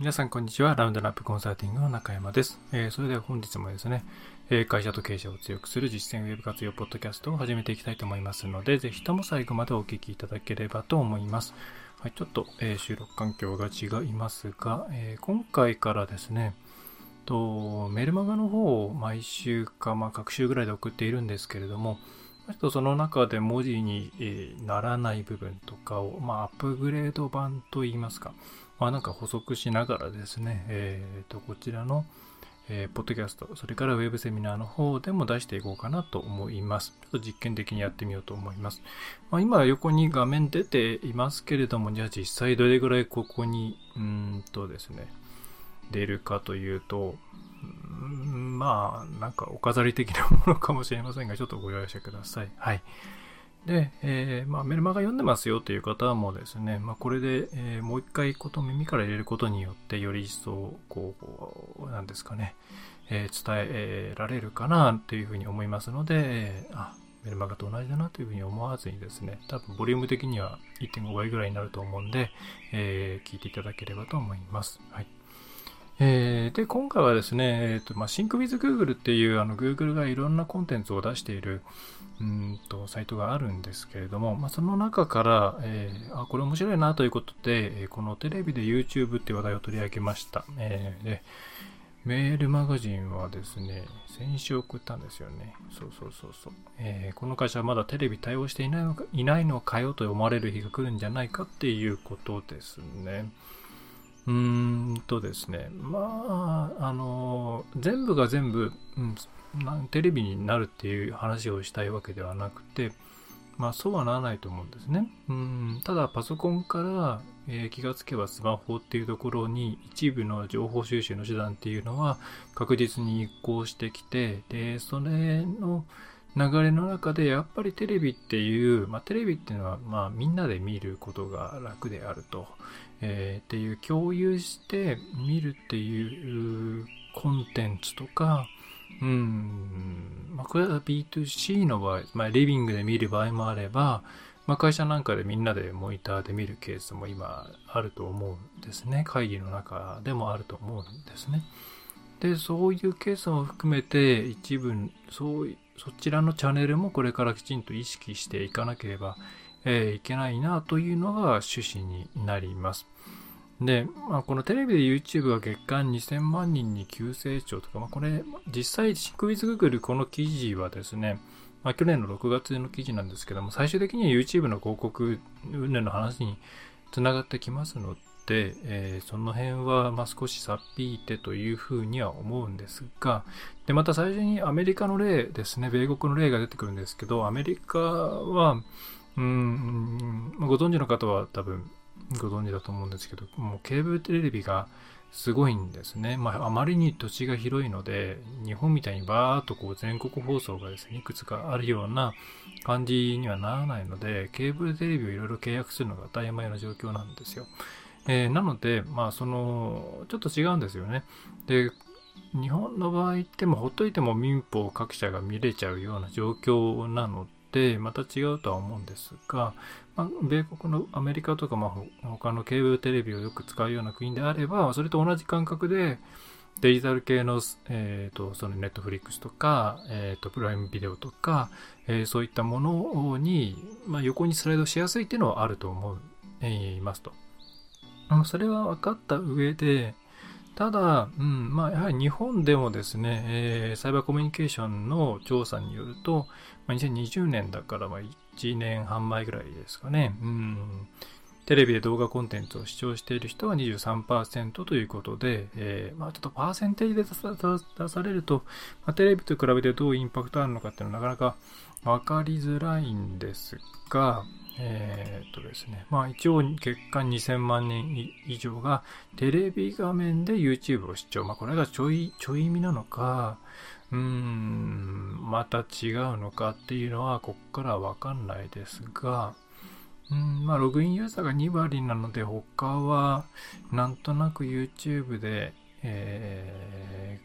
皆さんこんにちは。ラウンドナップコンサルティングの中山です。えー、それでは本日もですね、えー、会社と経営者を強くする実践ウェブ活用ポッドキャストを始めていきたいと思いますので、ぜひとも最後までお聞きいただければと思います。はい、ちょっと、えー、収録環境が違いますが、え今回からですね、とメルマガの方を毎週か、まあ、各週ぐらいで送っているんですけれども、ちょっとその中で文字に、ならない部分とかを、まあ、アップグレード版といいますか、まあなんか補足しながらですね、え、ー、と、こちらの、えー、ポッドキャスト、それからウェブセミナーの方でも出していこうかなと思います。ちょっと実験的にやってみようと思います。まあ、今横に画面出ていますけれども、じゃあ実際どれぐらいここに、うんとですね、出るかというと、まあ、なんかお飾り的なものかもしれませんが、ちょっとご容赦ください。はい。で、えー、まあ、メルマガ読んでますよという方もですね、まあ、これで、えー、もう一回こと耳から入れることによって、より一層、こう、なんですかね、えー、伝えられるかなというふうに思いますので、えあ、メルマガと同じだなというふうに思わずにですね、多分ボリューム的には1.5倍ぐらいになると思うんで、え聞いていただければと思います。はい。え、で、今回はですね、えっ、ー、と、まあ、シンク with Google っていう、あの、Google がいろんなコンテンツを出している、うんと、サイトがあるんですけれども、まあ、その中から、えー、あ、これ面白いなということで、このテレビで YouTube っていう話題を取り上げました。えー、で、メールマガジンはですね、先週送ったんですよね。そうそうそうそう。えー、この会社はまだテレビ対応していないのか、いないのかよと思われる日が来るんじゃないかっていうことですね。うんとですね、まあ、あの、全部が全部、うん、テレビになるっていう話をしたいわけではなくて、まあそうはならないと思うんですね。うんただパソコンから、えー、気がつけばスマホっていうところに一部の情報収集の手段っていうのは確実に移行してきて、で、それの流れの中でやっぱりテレビっていう、まあテレビっていうのはまあみんなで見ることが楽であると。えー、っていう共有して見るっていうコンテンツとか、うん、まあ、これは B2C の場合、まあ、リビングで見る場合もあれば、まあ、会社なんかでみんなでモニターで見るケースも今あると思うんですね。会議の中でもあると思うんですね。で、そういうケースも含めて一部、そう、そちらのチャンネルもこれからきちんと意識していかなければえー、いけないなというのが趣旨になります。で、まあ、このテレビで YouTube が月間2000万人に急成長とか、まあ、これ、実際、シンクウィズグーグルこの記事はですね、まあ、去年の6月の記事なんですけども、最終的には YouTube の広告運営の話につながってきますので、えー、その辺はま少しさっぴいてというふうには思うんですが、で、また最初にアメリカの例ですね、米国の例が出てくるんですけど、アメリカは、うん、ご存知の方は多分ご存知だと思うんですけど、もうケーブルテレビがすごいんですね。まあ、あまりに土地が広いので、日本みたいにバーっとこう全国放送がですね、いくつかあるような感じにはならないので、ケーブルテレビをいろいろ契約するのが当たり前の状況なんですよ。えー、なので、まあ、その、ちょっと違うんですよね。で、日本の場合ってもほっといても民法各社が見れちゃうような状況なのってまた違うとは思うんですが、まあ、米国のアメリカとか、まあ、他のケーブルテレビをよく使うような国であれば、それと同じ感覚で、デジタル系の、えっ、ー、と、そのネットフリックスとか、えっ、ー、と、プライムビデオとか、えー、そういったものに、まあ、横にスライドしやすいっていうのはあると思う、えいますと。あそれは分かった上で、ただ、うん、まあ、やはり日本でもですね、えー、サイバーコミュニケーションの調査によると、まあ、2020年だから、まあ、1年半前ぐらいですかね、うん、テレビで動画コンテンツを視聴している人は23%ということで、えー、まあ、ちょっとパーセンテージで出されると、まあ、テレビと比べてどうインパクトあるのかっていうのはなかなか分かりづらいんですが、えー、っとですね、まあ一応月間2000万人以上がテレビ画面で YouTube を視聴。まあこれがちょい、ちょい意味なのか、うーん、また違うのかっていうのはこっからわかんないですが、うん、まあログインユーザーが2割なので他はなんとなく YouTube で、え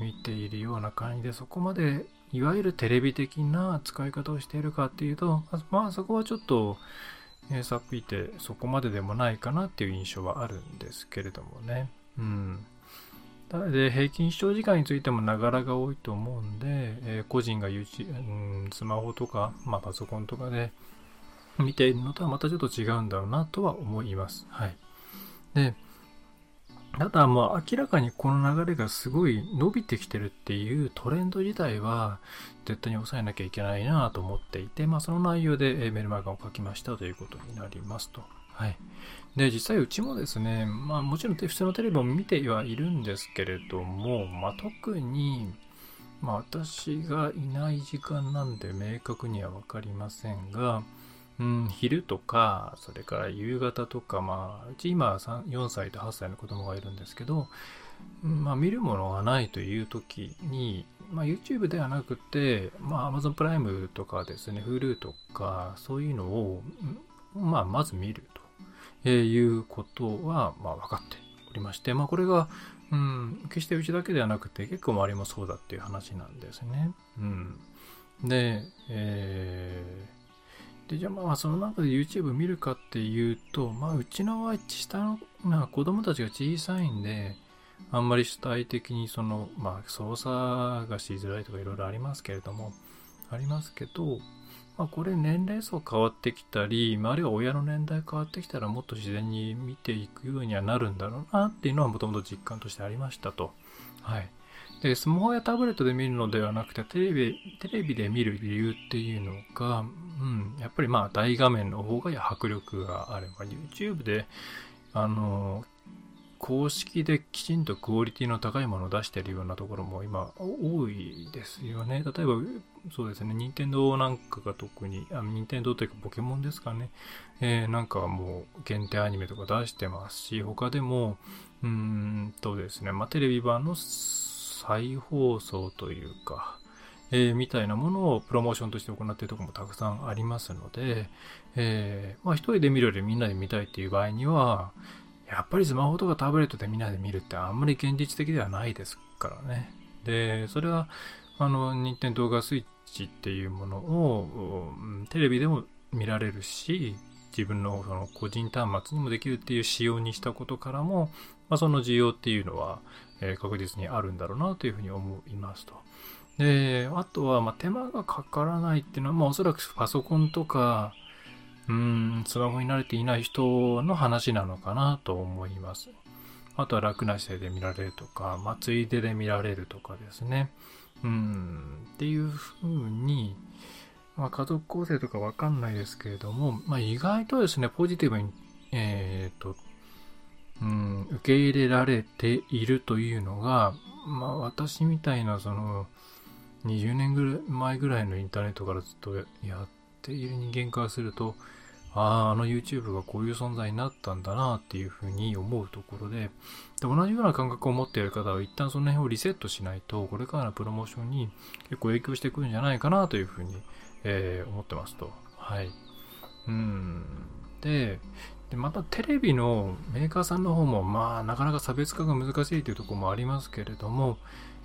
ー、見ているような感じでそこまでいわゆるテレビ的な使い方をしているかっていうと、まあそこはちょっと、え、さっぴいてそこまででもないかなっていう印象はあるんですけれどもね。うん。で、平均視聴時間についてもながらが多いと思うんで、えー、個人が、うん、スマホとか、まあ、パソコンとかで見ているのとはまたちょっと違うんだろうなとは思います。はい。で、ただもう明らかにこの流れがすごい伸びてきてるっていうトレンド自体は絶対に抑えなきゃいけないなと思っていて、まあその内容でメルマガを書きましたということになりますと。はい。で、実際うちもですね、まあもちろん普通のテレビも見てはいるんですけれども、まあ特に、まあ私がいない時間なんで明確にはわかりませんが、うん、昼とか、それから夕方とか、まあ、うち今4歳と8歳の子供がいるんですけど、まあ見るものがないという時に、まあ YouTube ではなくて、まあ Amazon プライムとかですね、Hulu とか、そういうのを、まあまず見ると。いうことは、まあ、分かっておりまして、まあ、これが、うん、決してうちだけではなくて、結構周りもそうだっていう話なんですね。うん。で、えー、で、じゃあまあ、その中で YouTube 見るかっていうと、まあ、うちのは下の、まあ、子供たちが小さいんで、あんまり主体的にその、まあ、操作がしづらいとかいろいろありますけれども、ありますけど、まあ、これ年齢層変わってきたり、あるいは親の年代変わってきたらもっと自然に見ていくようにはなるんだろうなっていうのはもともと実感としてありましたと。はい。で、スマホやタブレットで見るのではなくて、テレビ、テレビで見る理由っていうのが、うん、やっぱりまあ大画面の方が迫力があれば、YouTube で、あの、公式できちんとクオリティの高いものを出してるようなところも今多いですよね。例えば、そうですね、任天堂なんかが特に、あ任天堂というかポケモンですかね。えー、なんかはもう限定アニメとか出してますし、他でも、うーんとですね、まあ、テレビ版の再放送というか、えー、みたいなものをプロモーションとして行っているところもたくさんありますので、えー、まあ一人で見るよりみんなで見たいっていう場合には、やっぱりスマホとかタブレットでみんなで見るってあんまり現実的ではないですからね。で、それは、あの、任天堂がスイッチっていうものを、テレビでも見られるし、自分のその個人端末にもできるっていう仕様にしたことからも、まあ、その需要っていうのは、え、確実にあるんだろうなというふうに思いますと。で、あとは、ま手間がかからないっていうのは、まあ、おそらくパソコンとか、うん、スマホに慣れていない人の話なのかなと思います。あとは楽な姿勢で見られるとか、まあ、ついでで見られるとかですね。うん、っていう風に、まあ、家族構成とかわかんないですけれども、まあ、意外とですね、ポジティブに、えっ、ー、と、うん、受け入れられているというのが、まあ、私みたいな、その、20年ぐらい前ぐらいのインターネットからずっとやっている人間からすると、ああ、あの YouTube がこういう存在になったんだなっていうふうに思うところで、で同じような感覚を持っている方は一旦その辺をリセットしないと、これからのプロモーションに結構影響してくるんじゃないかなというふうに、えー、思ってますと。はい。うん。で、でまたテレビのメーカーさんの方も、まあ、なかなか差別化が難しいというところもありますけれども、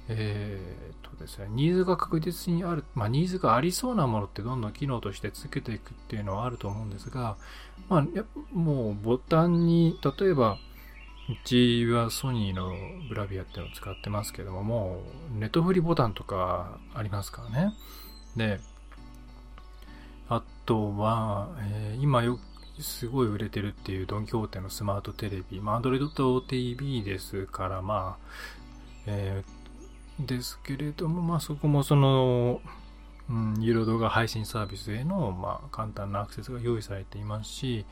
えー、とですね、ニーズが確実にある、まあ、ニーズがありそうなものってどんどん機能として続けていくっていうのはあると思うんですが、まあ、もうボタンに、例えば、うちはソニーのブラビアっていうのを使ってますけども、もうネットフリボタンとかありますからね。で、あとは、えー、今よすごい売れてるっていうドン・キホーテのスマートテレビ、まあ、Android と TV ですから、まあ、えー、ですけれども、まあそこもその、うん、ユーロ動画配信サービスへの、まあ、簡単なアクセスが用意されていますし、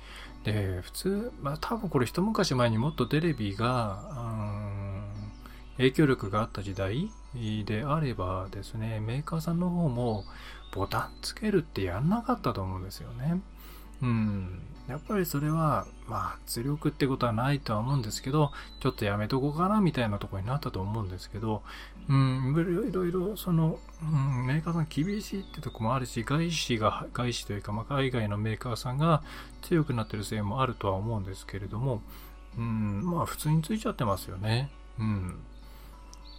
で、普通、まあ多分これ一昔前にもっとテレビが、うん、影響力があった時代であればですね、メーカーさんの方もボタンつけるってやんなかったと思うんですよね。うん。やっぱりそれは、まあ、圧力ってことはないとは思うんですけど、ちょっとやめとこうかなみたいなとこになったと思うんですけど、うん、いろいろ、その、うん、メーカーさん厳しいってとこもあるし、外資が、外資というか、まあ、海外のメーカーさんが強くなってるせいもあるとは思うんですけれども、うん、まあ、普通についちゃってますよね。うん。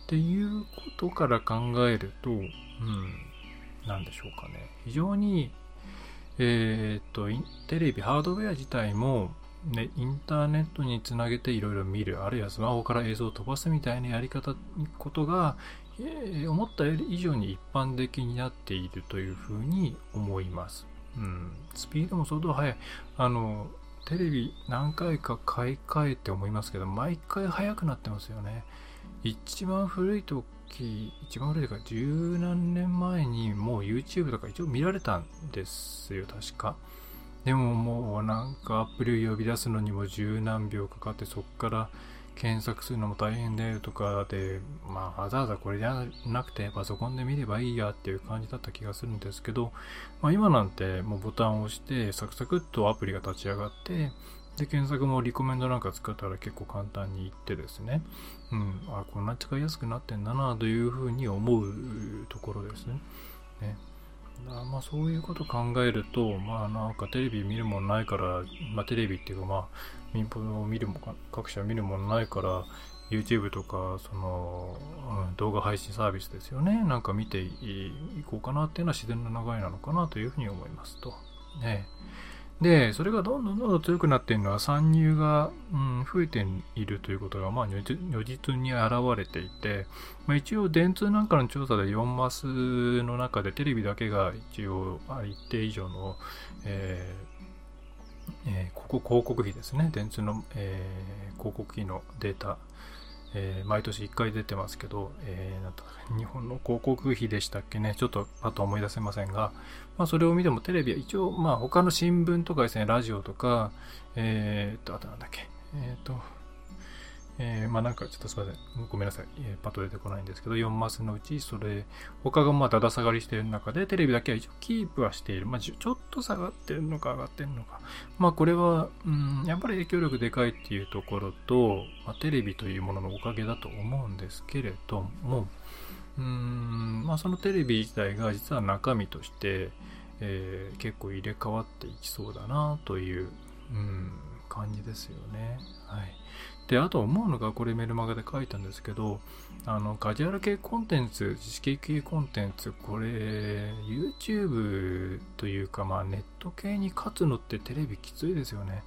っていうことから考えると、うん、なんでしょうかね。非常に、えっ、と、テレビ、ハードウェア自体も、ね、インターネットにつなげていろいろ見る、あるいはスマホから映像を飛ばすみたいなやり方、ことが、えー、思った以上に一般的になっているというふうに思います。うん。スピードも相当速い。あの、テレビ何回か買い替えて思いますけど、毎回速くなってますよね。一番古い時、一番古いというか、十何年前にもう YouTube とか一応見られたんですよ、確か。でももうなんかアプリを呼び出すのにも十何秒かかって、そっから検索するのも大変だよとかで、まあ、わざわざこれじゃなくてパソコンで見ればいいやっていう感じだった気がするんですけど、まあ、今なんてもうボタンを押してサクサクっとアプリが立ち上がってで検索もリコメンドなんか使ったら結構簡単にいってですね、うん、あこんな使いやすくなってんだなというふうに思うところですね。ね。まあそういうこと考えると、まあなんかテレビ見るもんないから、まあテレビっていうかまあ民放を見るも各社見るもんないから YouTube とかその、うん、動画配信サービスですよね。なんか見ていこうかなっていうのは自然な流れなのかなというふうに思いますと。ね。で、それがどんどんどんどん強くなっているのは参入が、うん、増えているということが、まあ、如実に現れていて、まあ、一応電通なんかの調査で4マスの中でテレビだけが一応一定以上の、えーえー、ここ広告費ですね。電通の、えー、広告費のデータ、えー、毎年1回出てますけど、えー、日本の広告費でしたっけね、ちょっとパッと思い出せませんが、まあ、それを見てもテレビは一応、まあ、他の新聞とかですね、ラジオとか、えー、っと、あとなんだっけ、えー、っと、えー、まあなんかちょっとすみません。ごめんなさい。えー、パッと出てこないんですけど、4マスのうち、それ、他がまあだだ下がりしている中で、テレビだけは一応キープはしている。まあちょっと下がってるのか上がってるのか。まあこれは、うん、やっぱり影響力でかいっていうところと、まあ、テレビというもののおかげだと思うんですけれども、うん、まあそのテレビ自体が実は中身として、えー、結構入れ替わっていきそうだなという、うん、感じですよね。はい。で、あと思うのが、これメルマガで書いたんですけど、あの、カジュアル系コンテンツ、知識系コンテンツ、これ、YouTube というか、まあ、ネット系に勝つのってテレビきついですよね。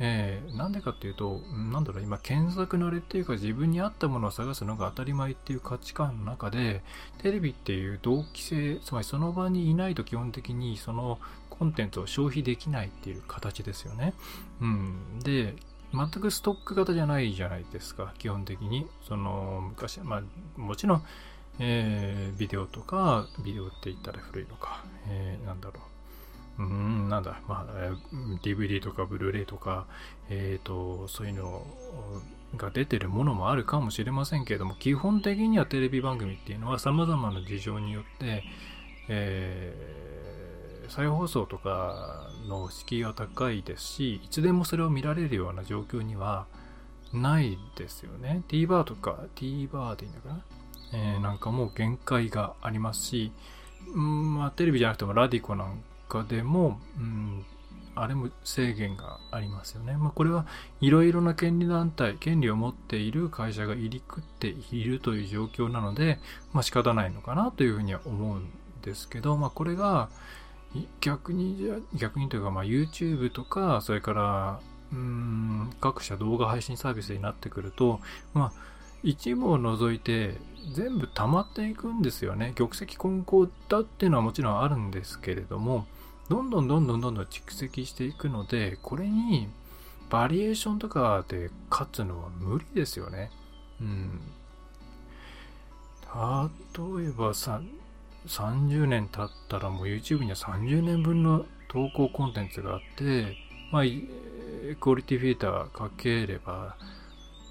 えー、なんでかっていうと、なんだろう、今、検索慣れっていうか、自分に合ったものを探すのが当たり前っていう価値観の中で、テレビっていう同期性、つまりその場にいないと基本的にそのコンテンツを消費できないっていう形ですよね。うん。で、全くストック型じゃないじゃないですか、基本的に。その、昔、まあ、もちろん、えー、ビデオとか、ビデオって言ったら古いのか、えー、なんだろう。うん、なんだ、まあ、DVD とかブルーレイとか、えっ、ー、と、そういうのが出てるものもあるかもしれませんけれども、基本的にはテレビ番組っていうのは様々な事情によって、えー再放送とかの敷居は高いですし、いつでもそれを見られるような状況にはないですよね。TVer とか TVer でいいのかな、えー、なんかもう限界がありますし、うんまあ、テレビじゃなくてもラディコなんかでも、うん、あれも制限がありますよね。まあ、これはいろいろな権利団体、権利を持っている会社が入り食っているという状況なので、まあ、仕方ないのかなというふうには思うんですけど、まあ、これが、逆にじゃ逆にというかまあ YouTube とかそれからうん各社動画配信サービスになってくるとまあ一部を除いて全部溜まっていくんですよね。玉石混交だっていうのはもちろんあるんですけれどもどんどんどんどんどんどん蓄積していくのでこれにバリエーションとかで勝つのは無理ですよね。うん。例えばさ30年経ったらもう YouTube には30年分の投稿コンテンツがあって、まあ、クオリティフィルターかければ、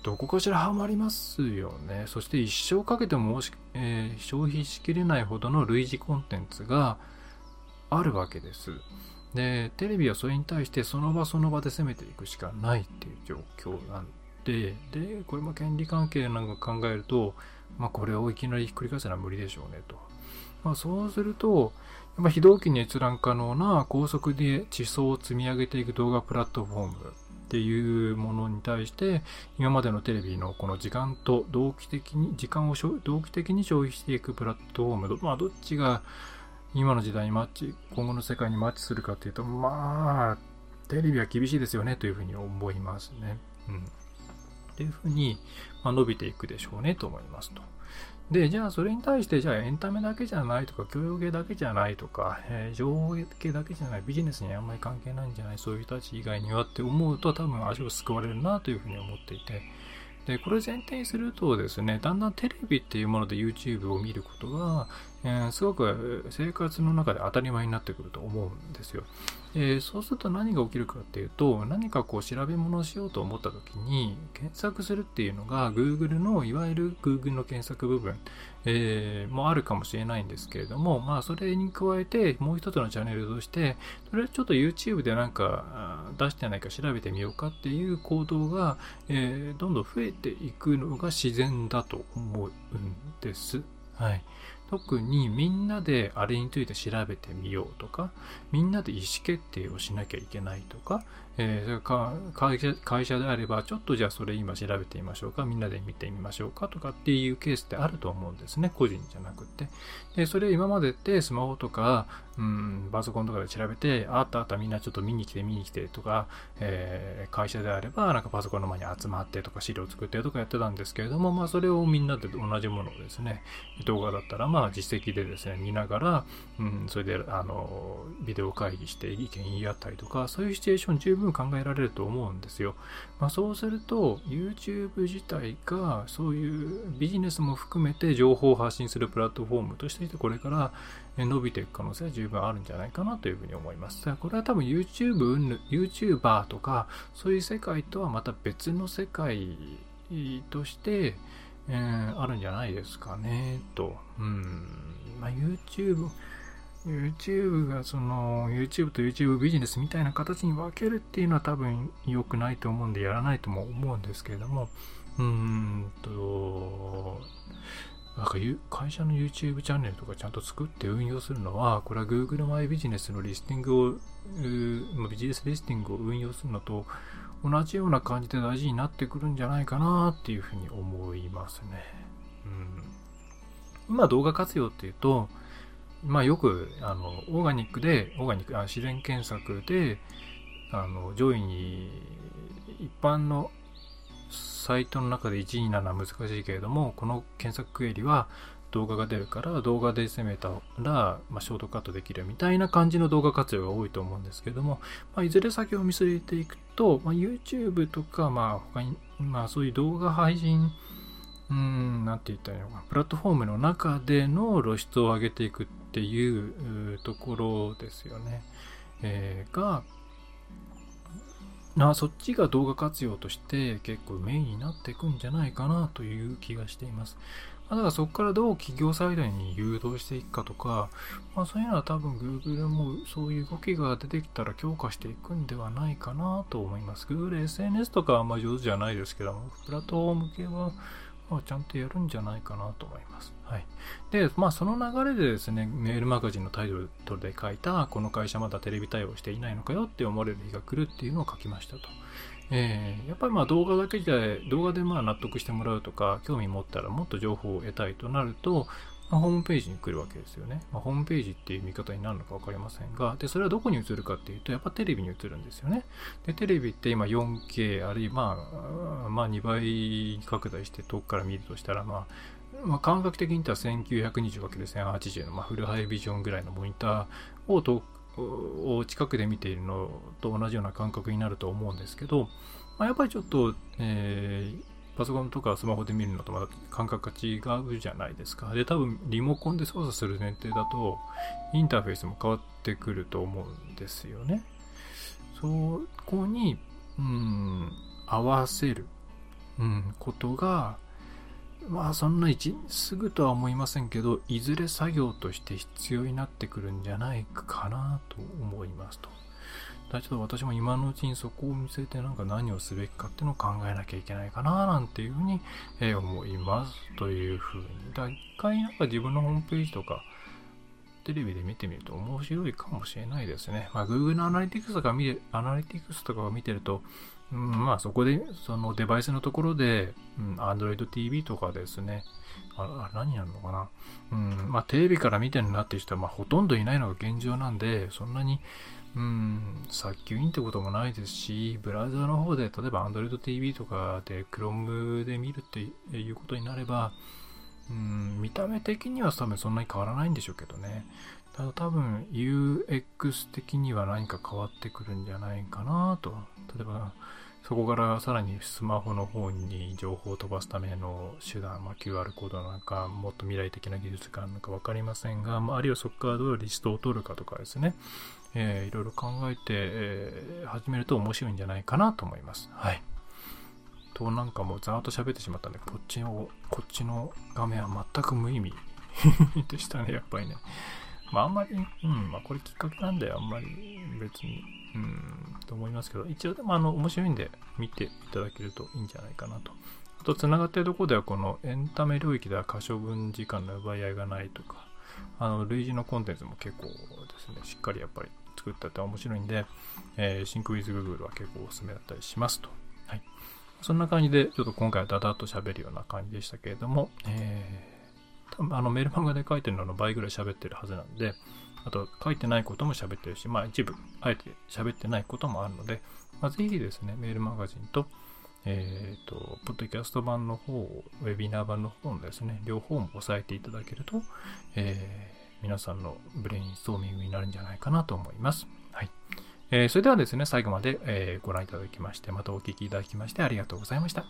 どこかしらハマりますよね。そして一生かけてもえー、消費しきれないほどの類似コンテンツがあるわけです。で、テレビはそれに対してその場その場で攻めていくしかないっていう状況なんで、で、これも権利関係なんか考えると、まあこれをいきなりひっくり返すのは無理でしょうねと。まあ、そうすると、やっぱ非同期に閲覧可能な高速で地層を積み上げていく動画プラットフォームっていうものに対して、今までのテレビのこの時間と同期的に、時間を同期的に消費していくプラットフォーム、まあどっちが今の時代にマッチ、今後の世界にマッチするかっていうと、まあ、テレビは厳しいですよねというふうに思いますね。うん。っていうふうに、まあ、伸びていくでしょうねと思いますと。で、じゃあそれに対して、じゃあエンタメだけじゃないとか、教養系だけじゃないとか、えー、情報系だけじゃない、ビジネスにあんまり関係ないんじゃない、そういう人たち以外にはって思うと、多分足を救われるなというふうに思っていて、で、これ前提にするとですね、だんだんテレビっていうもので YouTube を見ることが、えー、すごく生活の中で当たり前になってくると思うんですよ。えー、そうすると何が起きるかっていうと、何かこう調べ物をしようと思った時に、検索するっていうのが Google の、いわゆる Google の検索部分、えー、もあるかもしれないんですけれども、まあそれに加えてもう一つのチャンネルとして、とりあえずちょっと YouTube でなんか出してないか調べてみようかっていう行動が、えー、どんどん増えていくのが自然だと思うんです。はい。特にみんなであれについて調べてみようとか、みんなで意思決定をしなきゃいけないとか、えー、か会社会社であれば、ちょっとじゃあそれ今調べてみましょうか、みんなで見てみましょうかとかっていうケースってあると思うんですね、個人じゃなくて。で、それ今までってスマホとか、うん、パソコンとかで調べて、あったあったみんなちょっと見に来て見に来てとか、えー、会社であればなんかパソコンの前に集まってとか資料作ってとかやってたんですけれども、まあそれをみんなで同じものをですね、動画だったらまあ実績でですね、見ながら、うん、それであの、ビデオ会議して意見言い合ったりとか、そういうシチュエーション十分考えられると思うんですよ。まあ、そうすると YouTube 自体がそういうビジネスも含めて情報を発信するプラットフォームとしていてこれから伸びていく可能性は十分あるんじゃないかなというふうに思います。これは多分 YouTube、YouTuber とかそういう世界とはまた別の世界として、えー、あるんじゃないですかねと。うん。まあ、YouTube YouTube がその YouTube と YouTube ビジネスみたいな形に分けるっていうのは多分良くないと思うんでやらないとも思うんですけれどもうーんとなんか会社の YouTube チャンネルとかちゃんと作って運用するの？は、これは Google マイビジネスのリスティングを、ビジネスリスティングを運用するのと同じような感じで大事になってくるんじゃないかなっていうふうに思いますね。うん、今動画活用っていうと、まあよく、あの、オーガニックで、オーガニック、あ自然検索で、あの、上位に、一般のサイトの中で1位になるのは難しいけれども、この検索クエリは動画が出るから動画で攻めたら、まあ、ショートカットできるみたいな感じの動画活用が多いと思うんですけども、まあ、いずれ先を見据えていくと、まあ、YouTube とか、まあ、他に、まあ、そういう動画配信うん、なんて言ったらいいのかな。プラットフォームの中での露出を上げていくっていうところですよね。えー、が、あそっちが動画活用として結構メインになっていくんじゃないかなという気がしています。だからそこからどう企業サイドに誘導していくかとか、まあそういうのは多分 Google もそういう動きが出てきたら強化していくんではないかなと思います。Google SNS とかはあんま上手じゃないですけども、プラットフォーム系はまあ、ちゃんとやるんじゃないかなと思います。はい。で、まあ、その流れでですね、メールマガジンのタイトルで書いた、この会社まだテレビ対応していないのかよって思われる日が来るっていうのを書きましたと。えー、やっぱりまあ動画だけで、動画でまあ納得してもらうとか、興味持ったらもっと情報を得たいとなると、まあ、ホームページに来るわけですよね。まあ、ホームページっていう見方になるのか分かりませんが、で、それはどこに映るかっていうと、やっぱテレビに映るんですよね。で、テレビって今 4K、あるいはまあ、まあ2倍拡大して遠くから見るとしたら、まあ、まあ、感覚的に言ったら 1920×1080 の、まあ、フルハイビジョンぐらいのモニターを遠を近くで見ているのと同じような感覚になると思うんですけど、まあ、やっぱりちょっと、えーパソコンとかスマホで見るのとまた感覚が違うじゃないですか。で、多分リモコンで操作する前提だと、インターフェースも変わってくると思うんですよね。そこに、うん、合わせる、うん、ことが、まあそんな一すぐとは思いませんけど、いずれ作業として必要になってくるんじゃないかなと思いますと。だちょっと私も今のうちにそこを見据えてなんか何をすべきかっていうのを考えなきゃいけないかななんていうふうに、思いますというふうに。だ一回なんか自分のホームページとかテレビで見てみると面白いかもしれないですね。まあ Google のアナリティクスとか見て、アナリティクスとかを見てると、うん、まあそこで、そのデバイスのところで、うん、Android TV とかですね、あ何やるのかな。うん、まあテレビから見てるなっていう人は、まあほとんどいないのが現状なんで、そんなに、うん、早急にってこともないですし、ブラウザの方で、例えば Android TV とかで Chrome で見るっていうことになれば、うん、見た目的には多分そんなに変わらないんでしょうけどね。ただ多分 UX 的には何か変わってくるんじゃないかなと。例えば、そこからさらにスマホの方に情報を飛ばすための手段、まあ、QR コードなんか、もっと未来的な技術があるのか分かりませんが、まあ、あるいはそこからどうリストを取るかとかですね、えー、いろいろ考えて、えー、始めると面白いんじゃないかなと思います。はい。と、なんかもうざーっと喋ってしまったんで、こっちの、こっちの画面は全く無意味 でしたね、やっぱりね。まあ、あんまり、うん、まあ、これきっかけなんで、あんまり別に、うん、と思いますけど、一応でも、あの、面白いんで見ていただけるといいんじゃないかなと。あと、繋がっているところでは、このエンタメ領域では可処分時間の奪い合いがないとか、あの、類似のコンテンツも結構ですね、しっかりやっぱり作ったって面白いんで、えー、シンクウィズグーグルは結構おすすめだったりしますと。はい。そんな感じで、ちょっと今回はダダッと喋るような感じでしたけれども、えーあのメルマガで書いてるのの倍ぐらい喋ってるはずなんで、あと書いてないことも喋ってるし、まあ一部、あえて喋ってないこともあるので、まあ、ぜひですね、メールマガジンと、えっ、ー、と、ポッドキャスト版の方、ウェビナー版の方のですね、両方も押さえていただけると、えー、皆さんのブレインストーミングになるんじゃないかなと思います。はい。えー、それではですね、最後まで、えー、ご覧いただきまして、またお聞きいただきましてありがとうございました。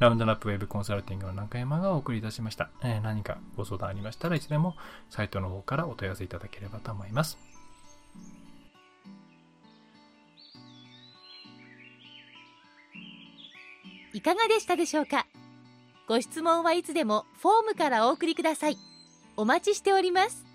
ラウンドナップウェブコンサルティングの中山がお送りいたしました。えー、何かご相談ありましたらいつでもサイトの方からお問い合わせいただければと思います。いかがでしたでしょうか？ご質問はいつでもフォームからお送りください。お待ちしております。